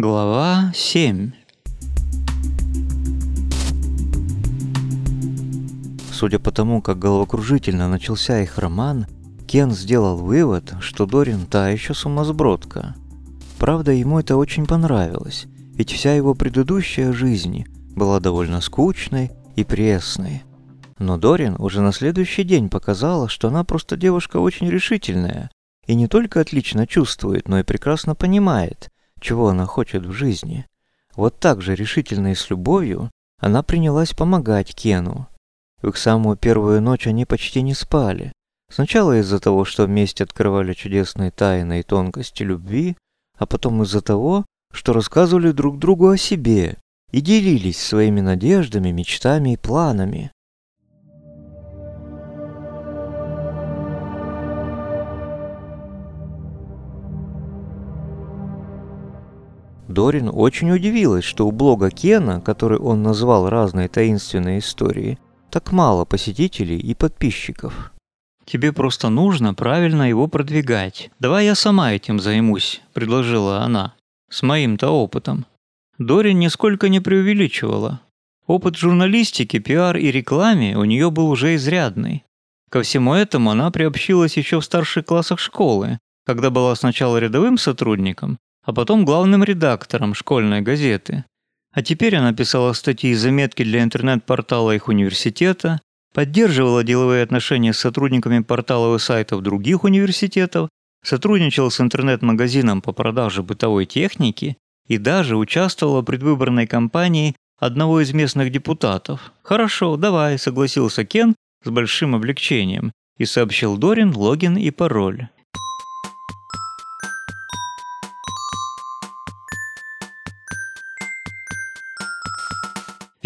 Глава 7 Судя по тому, как головокружительно начался их роман, Кен сделал вывод, что Дорин та еще сумасбродка. Правда, ему это очень понравилось, ведь вся его предыдущая жизнь была довольно скучной и пресной. Но Дорин уже на следующий день показала, что она просто девушка очень решительная и не только отлично чувствует, но и прекрасно понимает, чего она хочет в жизни. Вот так же решительно и с любовью она принялась помогать Кену. В их самую первую ночь они почти не спали. Сначала из-за того, что вместе открывали чудесные тайны и тонкости любви, а потом из-за того, что рассказывали друг другу о себе и делились своими надеждами, мечтами и планами. Дорин очень удивилась, что у блога Кена, который он назвал «Разные таинственные истории», так мало посетителей и подписчиков. «Тебе просто нужно правильно его продвигать. Давай я сама этим займусь», – предложила она. «С моим-то опытом». Дорин нисколько не преувеличивала. Опыт журналистики, пиар и рекламе у нее был уже изрядный. Ко всему этому она приобщилась еще в старших классах школы, когда была сначала рядовым сотрудником, а потом главным редактором школьной газеты. А теперь она писала статьи и заметки для интернет-портала их университета, поддерживала деловые отношения с сотрудниками порталов и сайтов других университетов, сотрудничала с интернет-магазином по продаже бытовой техники и даже участвовала в предвыборной кампании одного из местных депутатов. «Хорошо, давай», – согласился Кен с большим облегчением и сообщил Дорин логин и пароль.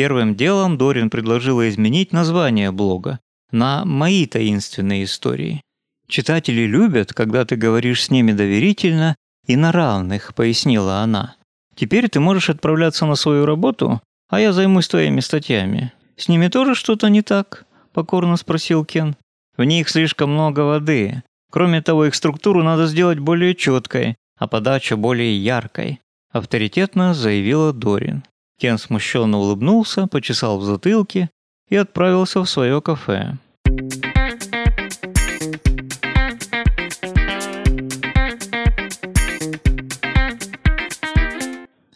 Первым делом Дорин предложила изменить название блога на «Мои таинственные истории». «Читатели любят, когда ты говоришь с ними доверительно и на равных», – пояснила она. «Теперь ты можешь отправляться на свою работу, а я займусь твоими статьями. С ними тоже что-то не так?» – покорно спросил Кен. «В них слишком много воды. Кроме того, их структуру надо сделать более четкой, а подача более яркой», – авторитетно заявила Дорин. Кен смущенно улыбнулся, почесал в затылке и отправился в свое кафе.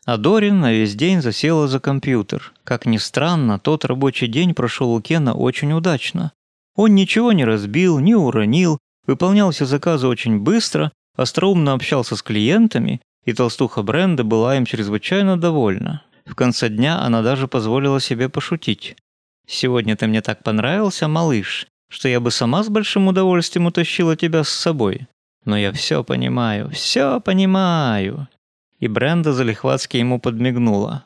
А Дорин на весь день засела за компьютер. Как ни странно, тот рабочий день прошел у Кена очень удачно. Он ничего не разбил, не уронил, выполнял все заказы очень быстро, остроумно общался с клиентами, и толстуха бренда была им чрезвычайно довольна. В конце дня она даже позволила себе пошутить. «Сегодня ты мне так понравился, малыш, что я бы сама с большим удовольствием утащила тебя с собой. Но я все понимаю, все понимаю». И Бренда залихватски ему подмигнула.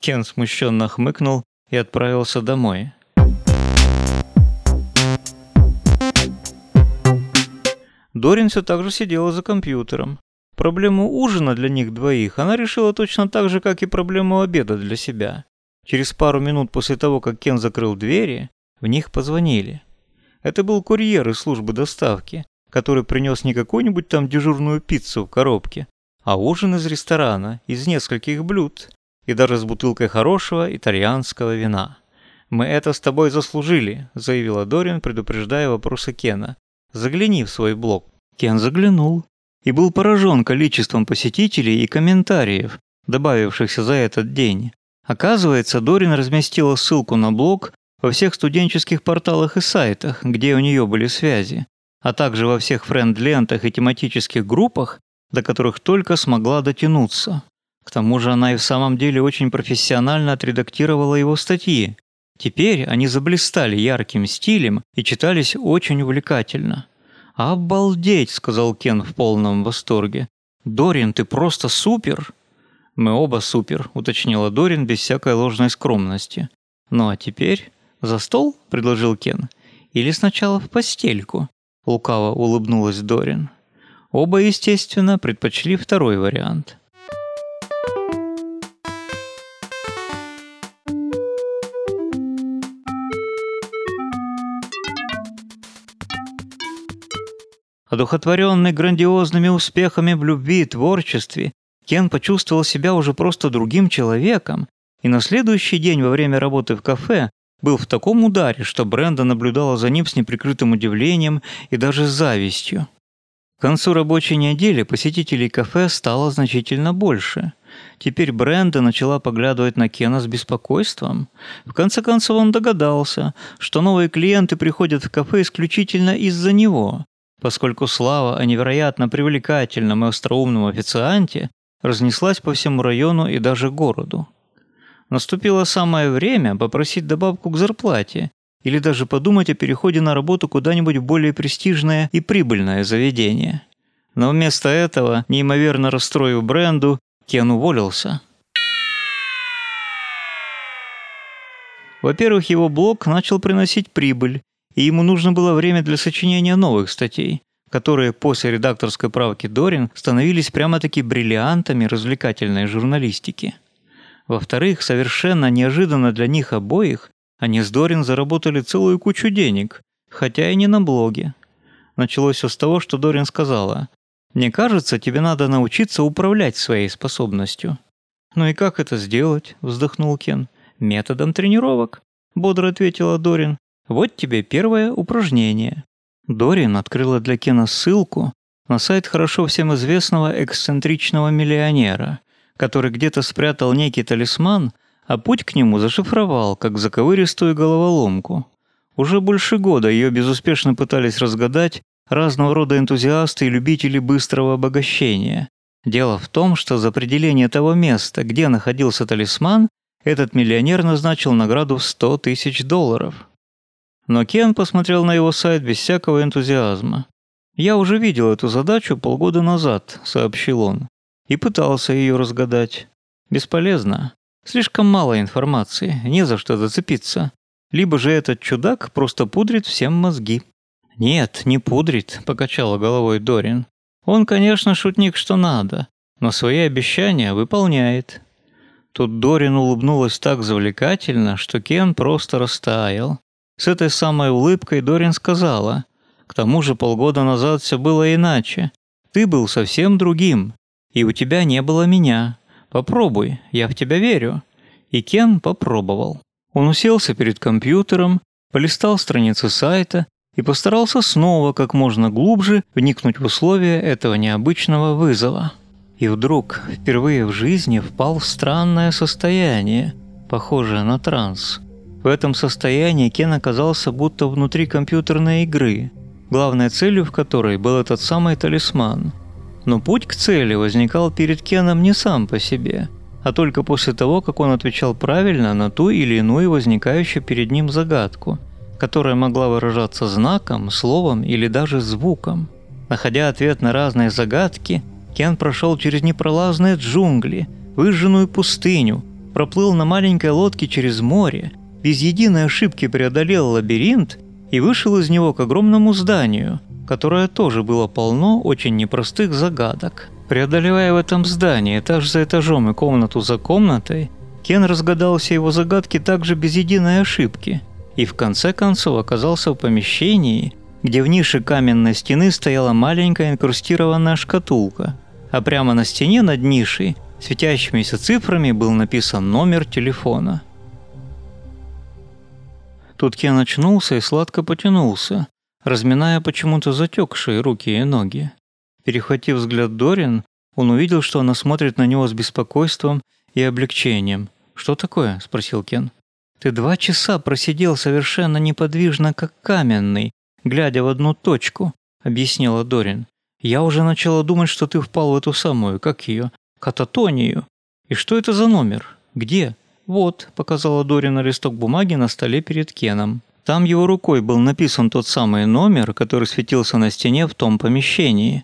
Кен смущенно хмыкнул и отправился домой. Дорин все так же сидела за компьютером. Проблему ужина для них двоих она решила точно так же, как и проблему обеда для себя. Через пару минут после того, как Кен закрыл двери, в них позвонили. Это был курьер из службы доставки, который принес не какую-нибудь там дежурную пиццу в коробке, а ужин из ресторана, из нескольких блюд, и даже с бутылкой хорошего итальянского вина. «Мы это с тобой заслужили», – заявила Дорин, предупреждая вопросы Кена. «Загляни в свой блог». Кен заглянул и был поражен количеством посетителей и комментариев, добавившихся за этот день. Оказывается, Дорин разместила ссылку на блог во всех студенческих порталах и сайтах, где у нее были связи, а также во всех френд-лентах и тематических группах, до которых только смогла дотянуться. К тому же она и в самом деле очень профессионально отредактировала его статьи. Теперь они заблистали ярким стилем и читались очень увлекательно. «Обалдеть!» – сказал Кен в полном восторге. «Дорин, ты просто супер!» «Мы оба супер», – уточнила Дорин без всякой ложной скромности. «Ну а теперь за стол?» – предложил Кен. «Или сначала в постельку?» – лукаво улыбнулась Дорин. Оба, естественно, предпочли второй вариант. Одухотворенный грандиозными успехами в любви и творчестве, Кен почувствовал себя уже просто другим человеком, и на следующий день во время работы в кафе был в таком ударе, что Бренда наблюдала за ним с неприкрытым удивлением и даже завистью. К концу рабочей недели посетителей кафе стало значительно больше. Теперь Бренда начала поглядывать на Кена с беспокойством. В конце концов он догадался, что новые клиенты приходят в кафе исключительно из-за него, поскольку слава о невероятно привлекательном и остроумном официанте разнеслась по всему району и даже городу. Наступило самое время попросить добавку к зарплате или даже подумать о переходе на работу куда-нибудь в более престижное и прибыльное заведение. Но вместо этого, неимоверно расстроив бренду, Кен уволился. Во-первых, его блог начал приносить прибыль, и ему нужно было время для сочинения новых статей, которые после редакторской правки Дорин становились прямо-таки бриллиантами развлекательной журналистики. Во-вторых, совершенно неожиданно для них обоих, они с Дорин заработали целую кучу денег, хотя и не на блоге. Началось все с того, что Дорин сказала, «Мне кажется, тебе надо научиться управлять своей способностью». «Ну и как это сделать?» – вздохнул Кен. «Методом тренировок», – бодро ответила Дорин. «Вот тебе первое упражнение». Дорин открыла для Кена ссылку на сайт хорошо всем известного эксцентричного миллионера, который где-то спрятал некий талисман – а путь к нему зашифровал, как заковыристую головоломку. Уже больше года ее безуспешно пытались разгадать разного рода энтузиасты и любители быстрого обогащения. Дело в том, что за определение того места, где находился талисман, этот миллионер назначил награду в 100 тысяч долларов. Но Кен посмотрел на его сайт без всякого энтузиазма. «Я уже видел эту задачу полгода назад», — сообщил он, — «и пытался ее разгадать. Бесполезно. Слишком мало информации, не за что зацепиться. Либо же этот чудак просто пудрит всем мозги. «Нет, не пудрит», – покачала головой Дорин. «Он, конечно, шутник что надо, но свои обещания выполняет». Тут Дорин улыбнулась так завлекательно, что Кен просто растаял. С этой самой улыбкой Дорин сказала, «К тому же полгода назад все было иначе. Ты был совсем другим, и у тебя не было меня. Попробуй, я в тебя верю». И Кен попробовал. Он уселся перед компьютером, полистал страницы сайта и постарался снова как можно глубже вникнуть в условия этого необычного вызова. И вдруг впервые в жизни впал в странное состояние, похожее на транс. Этом состоянии Кен оказался будто внутри компьютерной игры, главной целью в которой был этот самый талисман – но путь к цели возникал перед Кеном не сам по себе, а только после того, как он отвечал правильно на ту или иную возникающую перед ним загадку, которая могла выражаться знаком, словом или даже звуком. Находя ответ на разные загадки, Кен прошел через непролазные джунгли, выжженную пустыню, проплыл на маленькой лодке через море, без единой ошибки преодолел лабиринт и вышел из него к огромному зданию, которое тоже было полно очень непростых загадок. Преодолевая в этом здании этаж за этажом и комнату за комнатой, Кен разгадал все его загадки также без единой ошибки и в конце концов оказался в помещении, где в нише каменной стены стояла маленькая инкрустированная шкатулка, а прямо на стене над нишей светящимися цифрами был написан номер телефона. Тут Кен очнулся и сладко потянулся, разминая почему-то затекшие руки и ноги. Перехватив взгляд Дорин, он увидел, что она смотрит на него с беспокойством и облегчением. «Что такое?» – спросил Кен. «Ты два часа просидел совершенно неподвижно, как каменный, глядя в одну точку», – объяснила Дорин. «Я уже начала думать, что ты впал в эту самую, как ее, кататонию. И что это за номер? Где?» «Вот», – показала Дорин на листок бумаги на столе перед Кеном. Там его рукой был написан тот самый номер, который светился на стене в том помещении.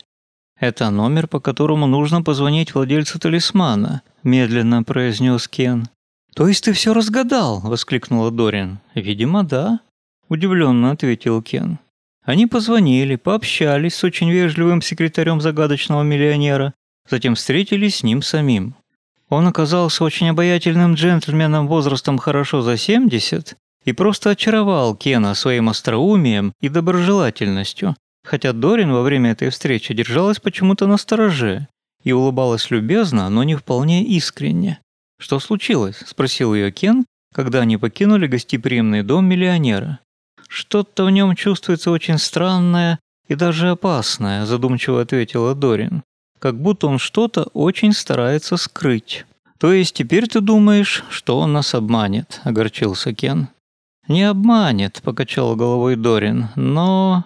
«Это номер, по которому нужно позвонить владельцу талисмана», – медленно произнес Кен. «То есть ты все разгадал?» – воскликнула Дорин. «Видимо, да», – удивленно ответил Кен. Они позвонили, пообщались с очень вежливым секретарем загадочного миллионера, затем встретились с ним самим. Он оказался очень обаятельным джентльменом возрастом хорошо за 70 и просто очаровал Кена своим остроумием и доброжелательностью, хотя Дорин во время этой встречи держалась почему-то на стороже и улыбалась любезно, но не вполне искренне. «Что случилось?» – спросил ее Кен, когда они покинули гостеприимный дом миллионера. «Что-то в нем чувствуется очень странное и даже опасное», – задумчиво ответила Дорин. «Как будто он что-то очень старается скрыть». «То есть теперь ты думаешь, что он нас обманет?» – огорчился Кен. «Не обманет», – покачал головой Дорин, – «но...»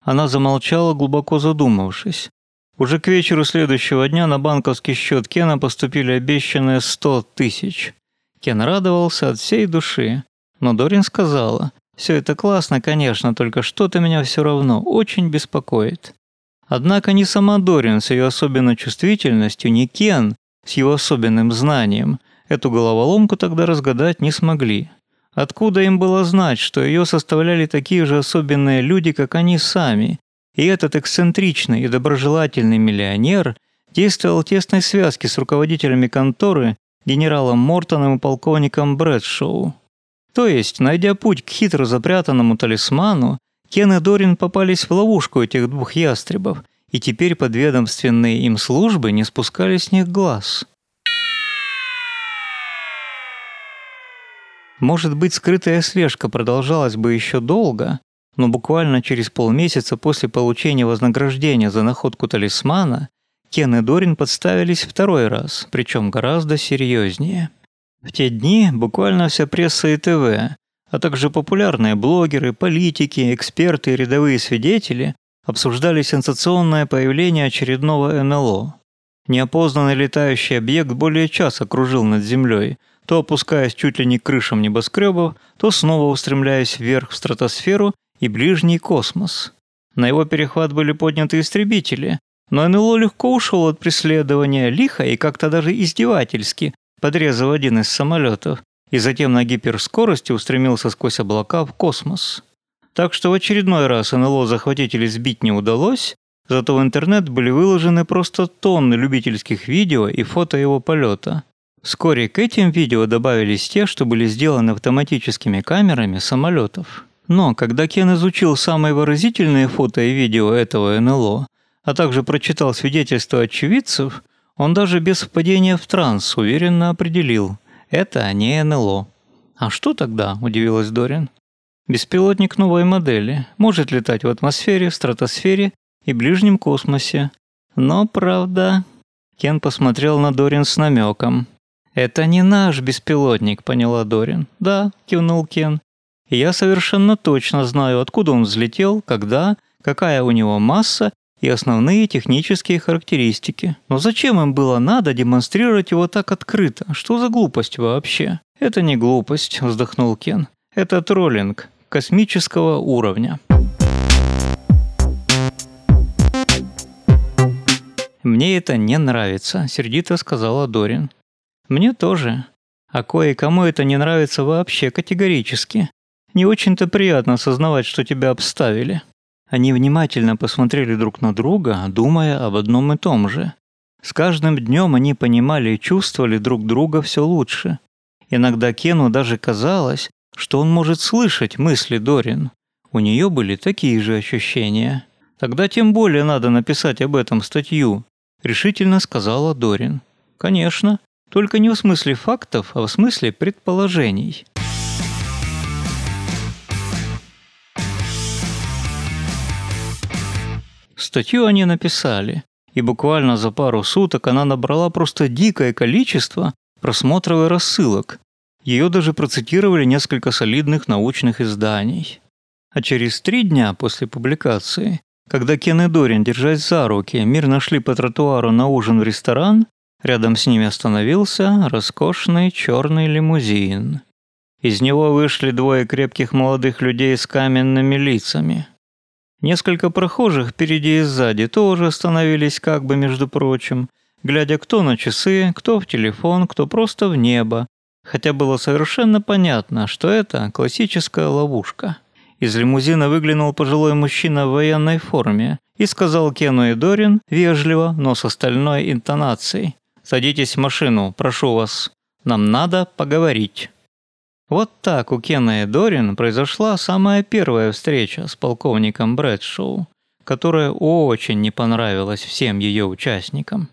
Она замолчала, глубоко задумавшись. Уже к вечеру следующего дня на банковский счет Кена поступили обещанные сто тысяч. Кен радовался от всей души. Но Дорин сказала, «Все это классно, конечно, только что-то меня все равно очень беспокоит». Однако ни сама Дорин с ее особенной чувствительностью, ни Кен с его особенным знанием эту головоломку тогда разгадать не смогли. Откуда им было знать, что ее составляли такие же особенные люди, как они сами, и этот эксцентричный и доброжелательный миллионер действовал в тесной связке с руководителями конторы, генералом Мортоном и полковником Брэдшоу. То есть, найдя путь к хитро запрятанному талисману, Кен и Дорин попались в ловушку этих двух ястребов, и теперь подведомственные им службы не спускали с них глаз. Может быть, скрытая слежка продолжалась бы еще долго, но буквально через полмесяца после получения вознаграждения за находку талисмана Кен и Дорин подставились второй раз, причем гораздо серьезнее. В те дни буквально вся пресса и ТВ, а также популярные блогеры, политики, эксперты и рядовые свидетели обсуждали сенсационное появление очередного НЛО. Неопознанный летающий объект более часа кружил над Землей – то опускаясь чуть ли не к крышам небоскребов, то снова устремляясь вверх в стратосферу и ближний космос. На его перехват были подняты истребители, но НЛО легко ушел от преследования лихо и как-то даже издевательски, подрезав один из самолетов, и затем на гиперскорости устремился сквозь облака в космос. Так что в очередной раз НЛО захватить или сбить не удалось, зато в интернет были выложены просто тонны любительских видео и фото его полета. Вскоре к этим видео добавились те, что были сделаны автоматическими камерами самолетов. Но когда Кен изучил самые выразительные фото и видео этого НЛО, а также прочитал свидетельства очевидцев, он даже без впадения в транс уверенно определил – это не НЛО. «А что тогда?» – удивилась Дорин. «Беспилотник новой модели, может летать в атмосфере, стратосфере и ближнем космосе. Но, правда...» Кен посмотрел на Дорин с намеком. «Это не наш беспилотник», — поняла Дорин. «Да», — кивнул Кен. «Я совершенно точно знаю, откуда он взлетел, когда, какая у него масса и основные технические характеристики. Но зачем им было надо демонстрировать его так открыто? Что за глупость вообще?» «Это не глупость», — вздохнул Кен. «Это троллинг космического уровня». «Мне это не нравится», — сердито сказала Дорин. Мне тоже. А кое-кому это не нравится вообще категорически. Не очень-то приятно осознавать, что тебя обставили. Они внимательно посмотрели друг на друга, думая об одном и том же. С каждым днем они понимали и чувствовали друг друга все лучше. Иногда Кену даже казалось, что он может слышать мысли Дорин. У нее были такие же ощущения. Тогда тем более надо написать об этом статью, решительно сказала Дорин. Конечно, только не в смысле фактов, а в смысле предположений. Статью они написали, и буквально за пару суток она набрала просто дикое количество просмотров и рассылок. Ее даже процитировали несколько солидных научных изданий. А через три дня после публикации, когда Кен и Дорин, держась за руки, мирно шли по тротуару на ужин в ресторан, Рядом с ними остановился роскошный черный лимузин. Из него вышли двое крепких молодых людей с каменными лицами. Несколько прохожих впереди и сзади тоже остановились как бы между прочим, глядя кто на часы, кто в телефон, кто просто в небо, хотя было совершенно понятно, что это классическая ловушка. Из лимузина выглянул пожилой мужчина в военной форме и сказал Кену и Дорин вежливо, но с остальной интонацией. Садитесь в машину, прошу вас. Нам надо поговорить». Вот так у Кена и Дорин произошла самая первая встреча с полковником Брэдшоу, которая очень не понравилась всем ее участникам.